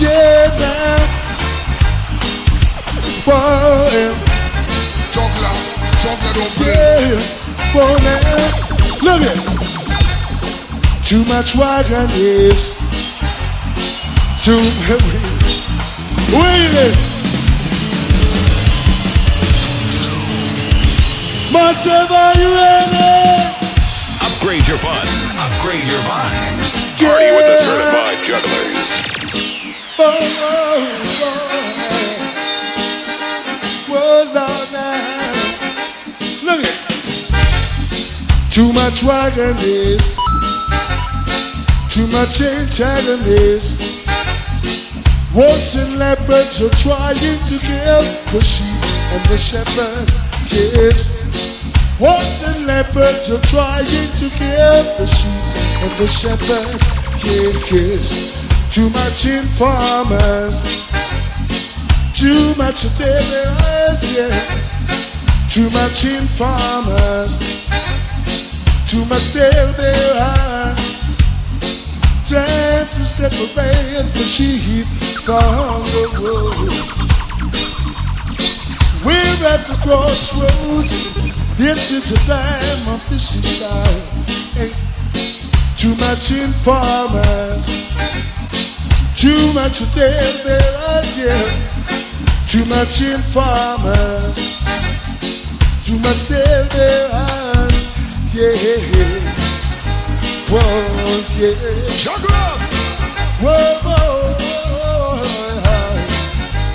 Yeah, man. Whoa, yeah. Juggler, juggler don't play. Yeah, whoa, man. Look it. Too much wagon is too heavy. Wait it. Myself, are you ready? Upgrade your fun. Upgrade your vibes. Party with the certified jugglers. Whoa, whoa. Whoa, Lord, now. Look it. Too much wagon too much antagonist. Wolves and leopards are trying to kill the sheep and the shepherd. Yes. Wolves and leopards are trying to kill the sheep and the shepherd. Yes. Too much informers. Too much terrors, yeah. Too much informers. Too much terrors. Time to separate the sheep from the wolf. We're at the crossroads. This is the time of decision. Hey. Too much informers. Too much terrors, yeah. Too much informers. Too much terrors, yeah. Whoa, yeah. Whoa, whoa, whoa,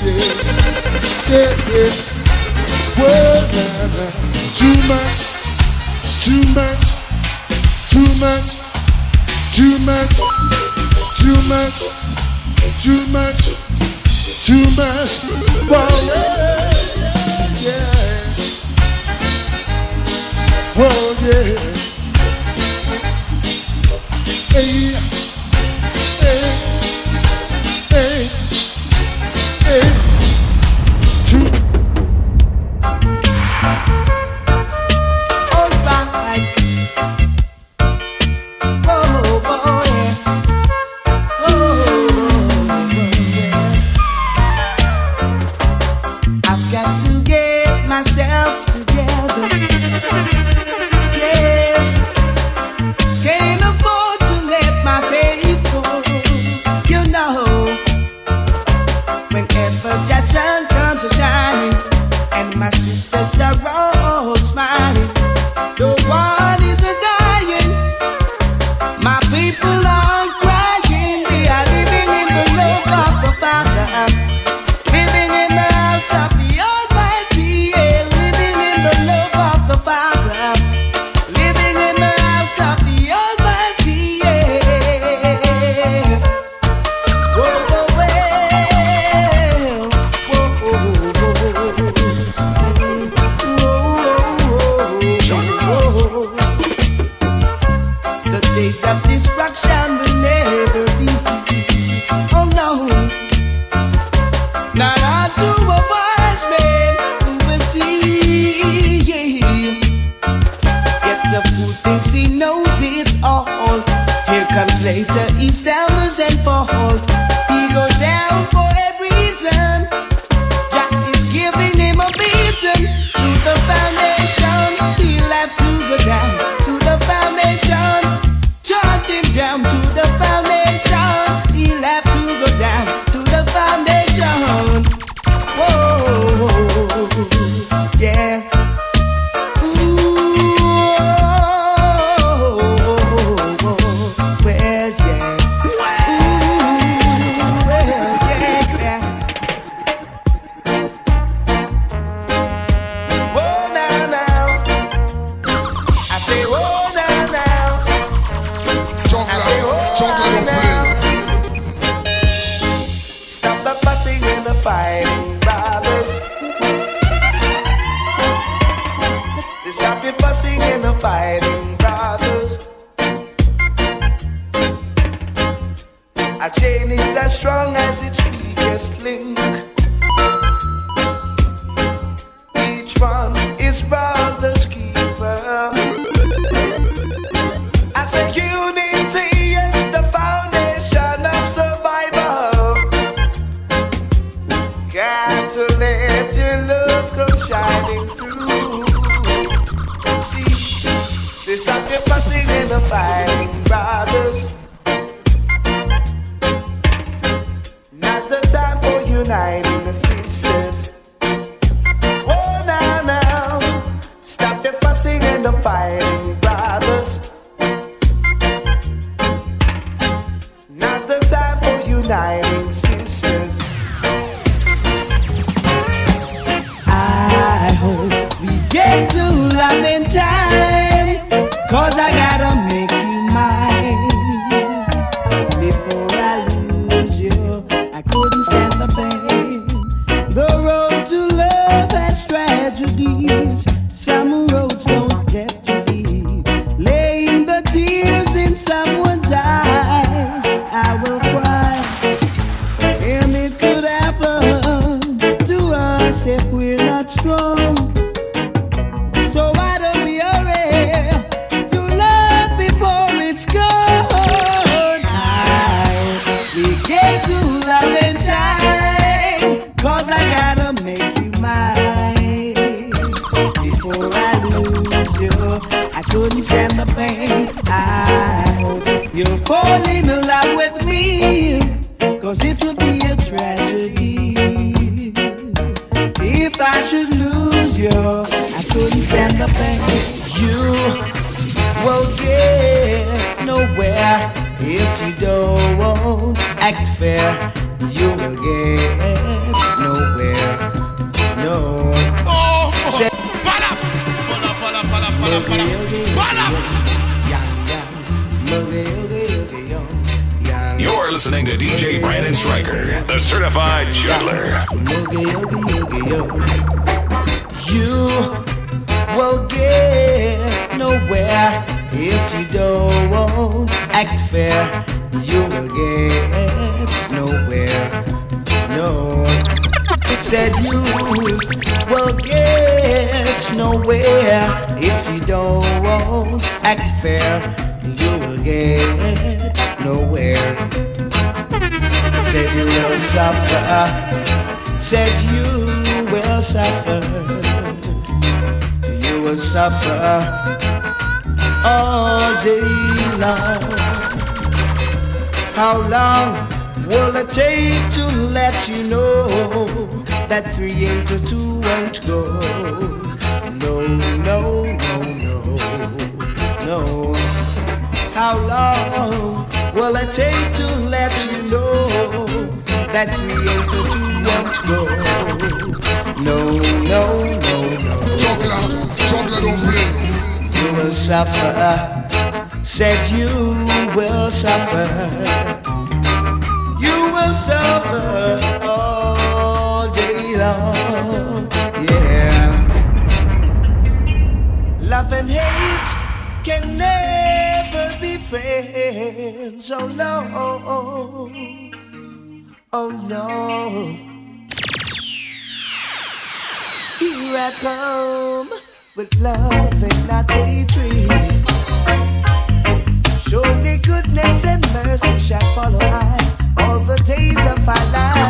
yeah. Yeah, yeah. Whoa, nah, nah. Too much, too much, too much, too much, too much, too much, too much. Whoa, yeah, yeah. Oh, yeah. fighting brothers. Now's the time for unite. the certified juggler. You will get nowhere if you don't act fair. You will get nowhere. No, said you will get nowhere if you don't act fair. suffer. Said you will suffer. You will suffer all day long. How long will it take to let you know that three into two won't go? No, no, no, no, no. How long will it take to let you know? that creator to let go. No, no, no, no. Juggler, juggler don't play. You will suffer, said you will suffer. You will suffer all day long, yeah. Love and hate can never be friends, oh no. Oh no. Here I come with love and not hatred. Surely goodness and mercy shall follow I all the days of my life.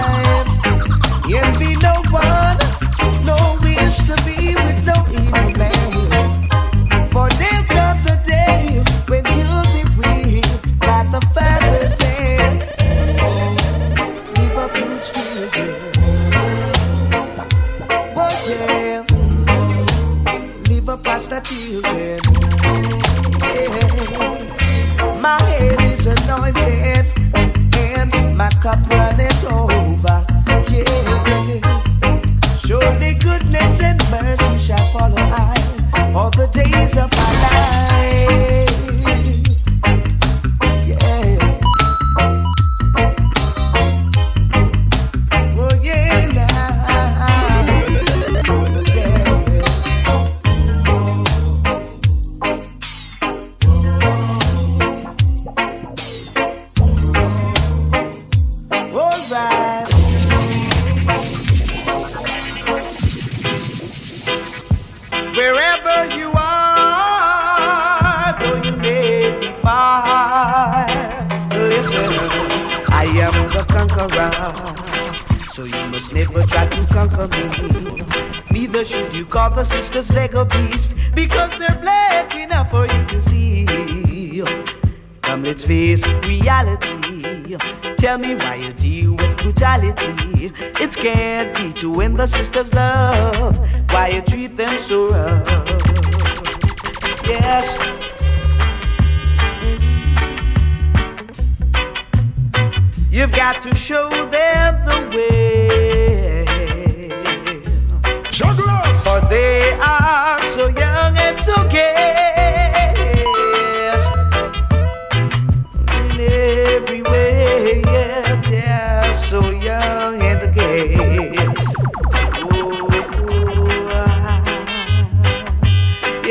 never try to conquer me. Neither should you call the sisters Lego beast because they're black enough for you to see. Come, let's face reality. Tell me why you deal with brutality. It can't be to win the sisters' love. Why you treat them so rough? Yes. You've got to show them the way.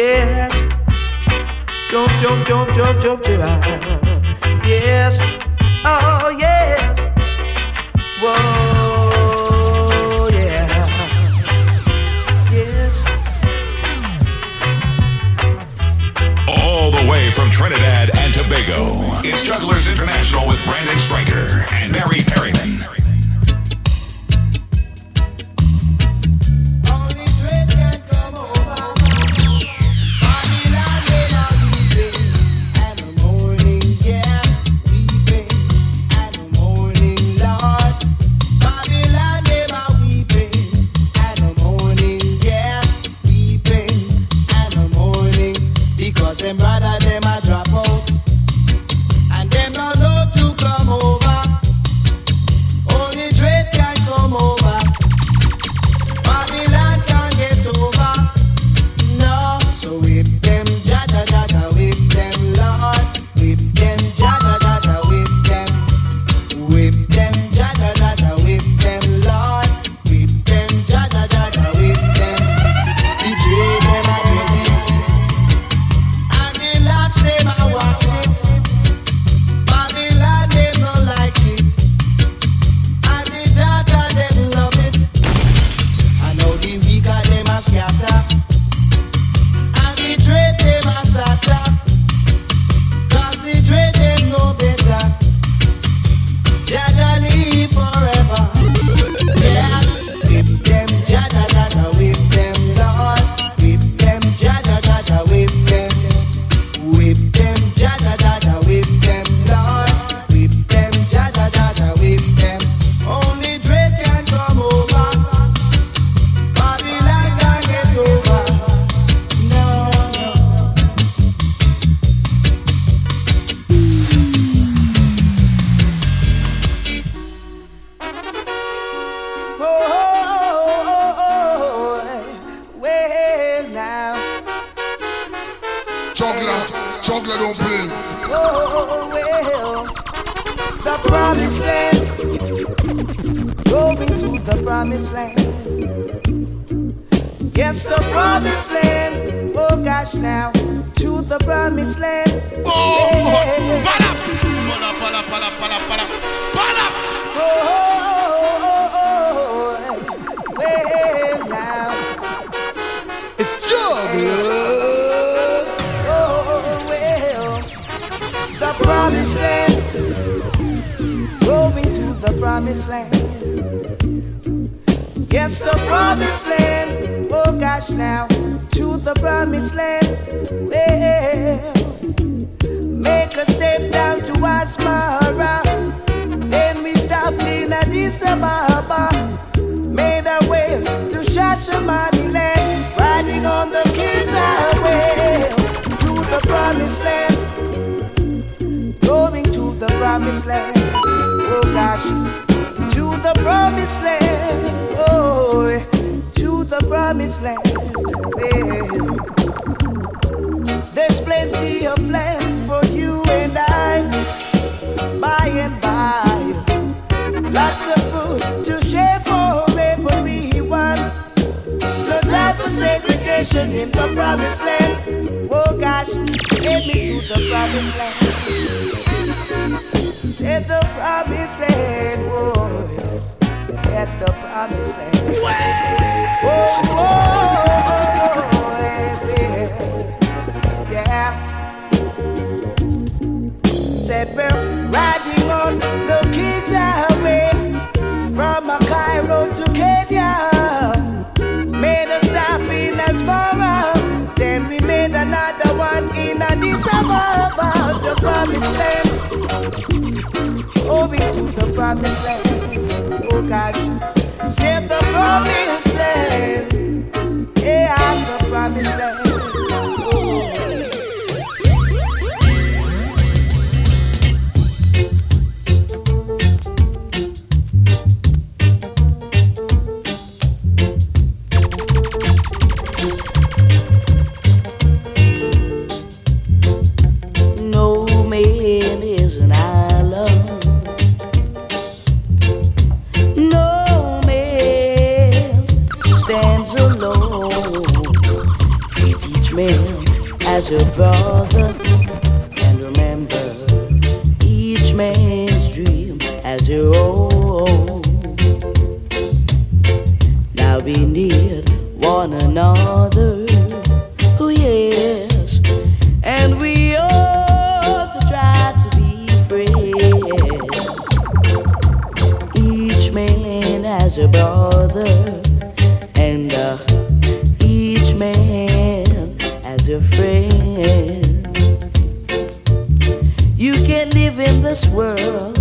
Yes. Jump, jump, jump, jump, jump, jump. Yes. Oh, yes. Whoa, yeah. Yes. All the way from Trinidad and Tobago, it's Jugglers International with Brandon Striker and Barry Perryman. Juggler don't play. Oh, well. The promised land. Going to the promised land. Yes, the promised land. Oh gosh, now to the promised land. Oh, Yeah. pala, pala, pala, pala, pala, pala, pala. Oh, oh, oh. Promised land. Yes, the promised land. Oh gosh, now to the promised land. Well, make a step down to Asmara. Then we stopped in Addis Ababa. Made our way to Shashamani land. Riding on the king's highway promised land. Oh gosh, take me to the promised land. It's the promised land, boy. That's the promised land. Oh, oh, land. Over to the promised land. Oh God, save the promised land. Yeah, I'm the promised land. This world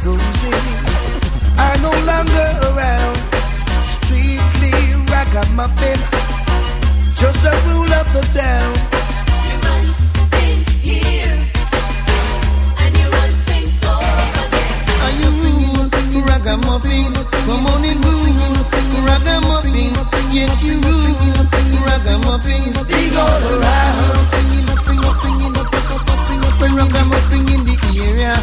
roses are no longer around. Strictly ragamuffin, just a rule of the town. Are you rule, ragamuffin? Come on and rule, ragamuffin. Yes, you rule, ragamuffin. He's all around. Ragamuffin in the area.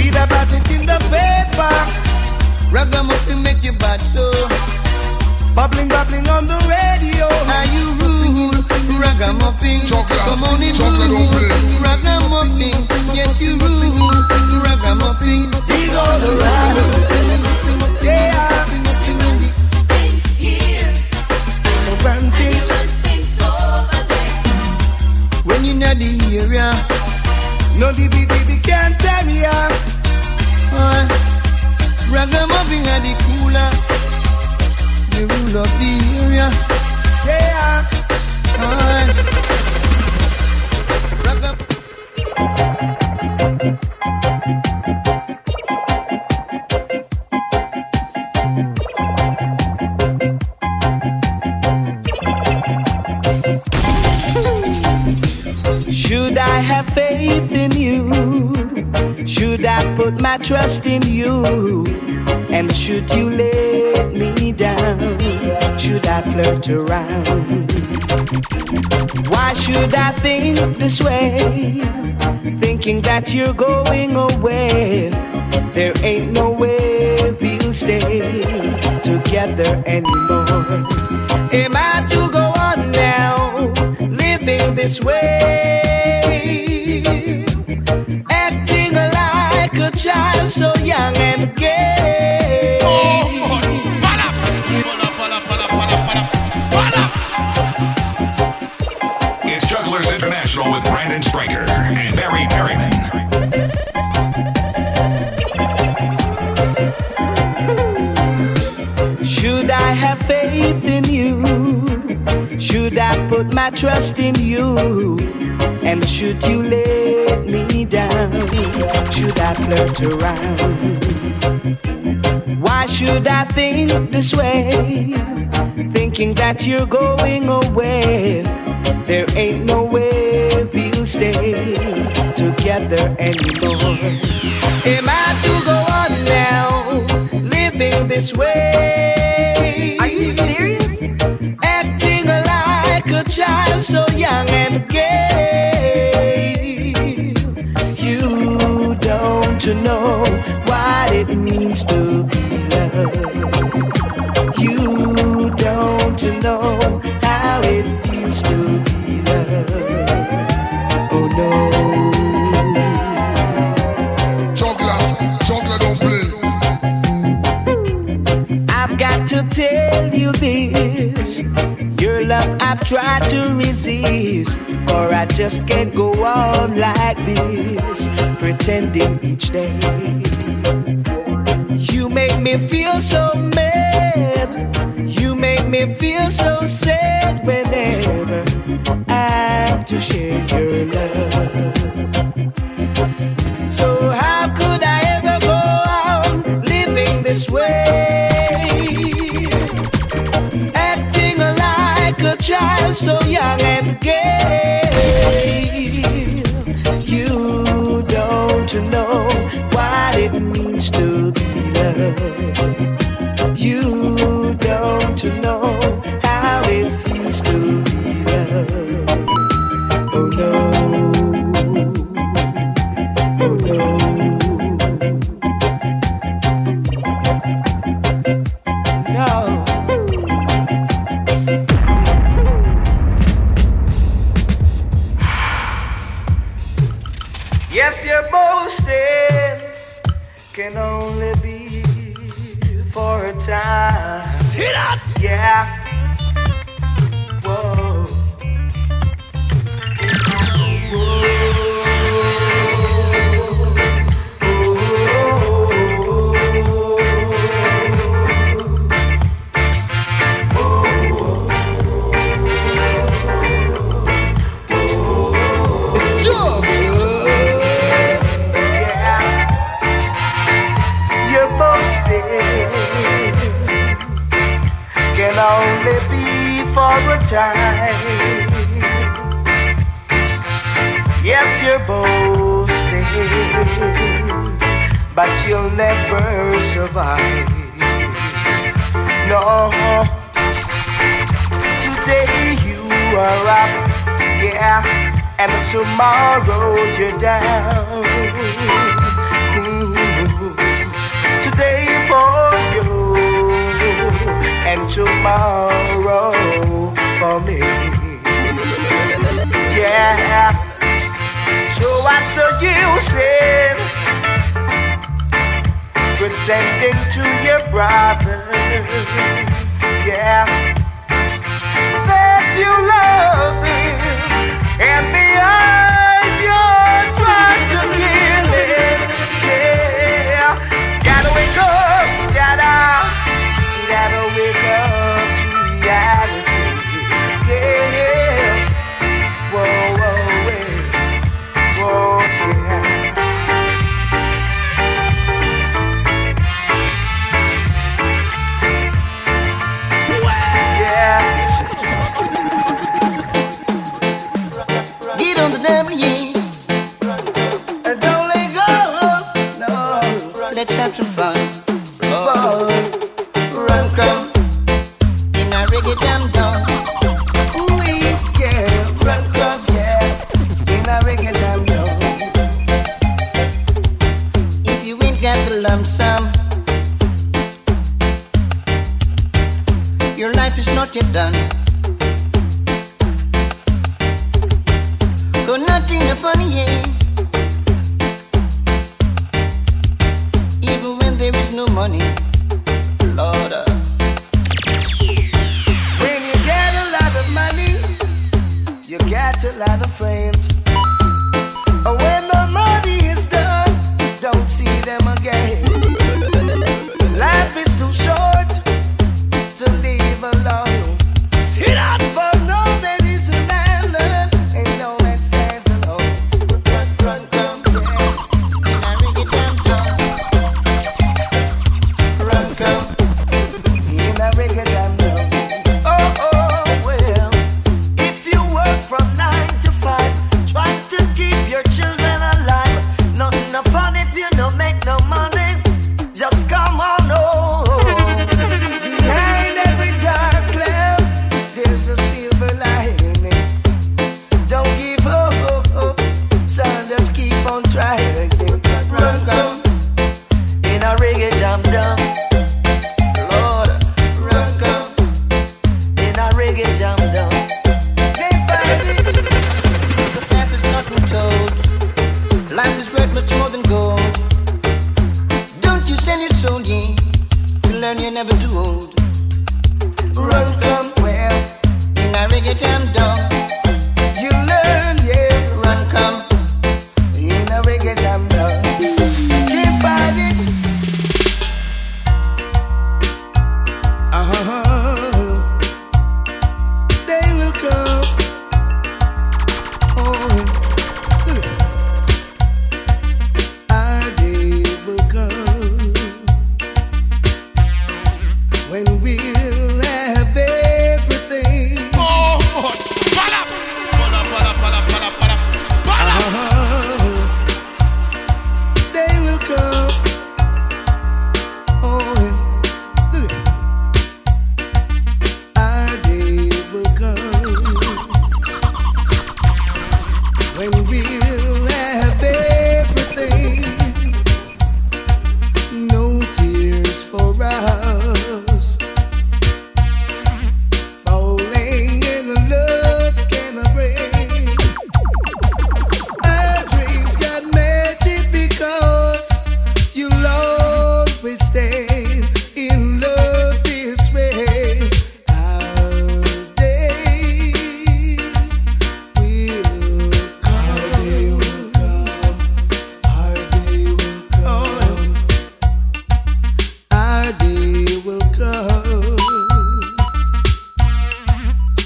Read about it in the paper, Ragamuffin make you bad so. bubbling, bubbling on the radio. Are you rule, ragamuffin? Come on and chocolate rule, ragamuffin. Yes, you rule, ragamuffin. He's all around. Yeah, romantic. When you know the area, No DB can't tell ya. Uh, ragamuffin are cooler, the of the area. Trust in you? And should you let me down? Should I flirt around? Why should I think this way? Thinking that you're going away. There ain't no way we'll stay together anymore. Am I to go on now, living this way? So young and gay. Pala, pala, pala, pala, pala, pala. It's Jugglers International with Brandon Striker and Barry Perryman. Should I have faith in you? Should I put my trust in you? And should you me down? Should I flirt around? Why should I think this way? Thinking that you're going away. There ain't no way we'll stay together anymore. Am I to go on now, living this way? Are you serious? Acting like a child so young and gay. Got to tell you this. Your love I've tried to resist, or I just can't go on like this, pretending each day. You make me feel so mad, you make me feel so sad whenever I have to share your love. So, how could I ever go on living this way? Child so young and gay. You don't know Yeah. Never survive. No, today you are up, yeah, and tomorrow you're down. Today for you, and tomorrow for me. Yeah. So what's the use pretending to your brother? Yeah. That you love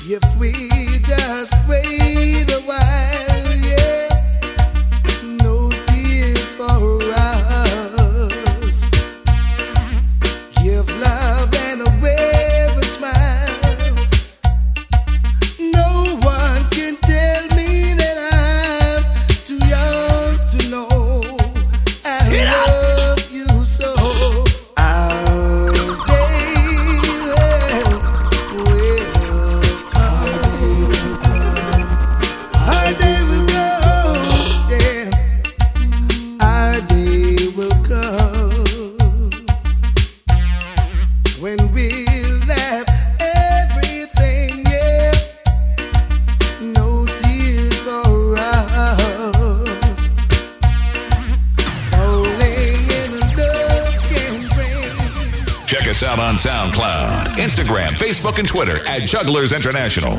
Check we just wait a Instagram, Facebook, and Twitter at Jugglers International.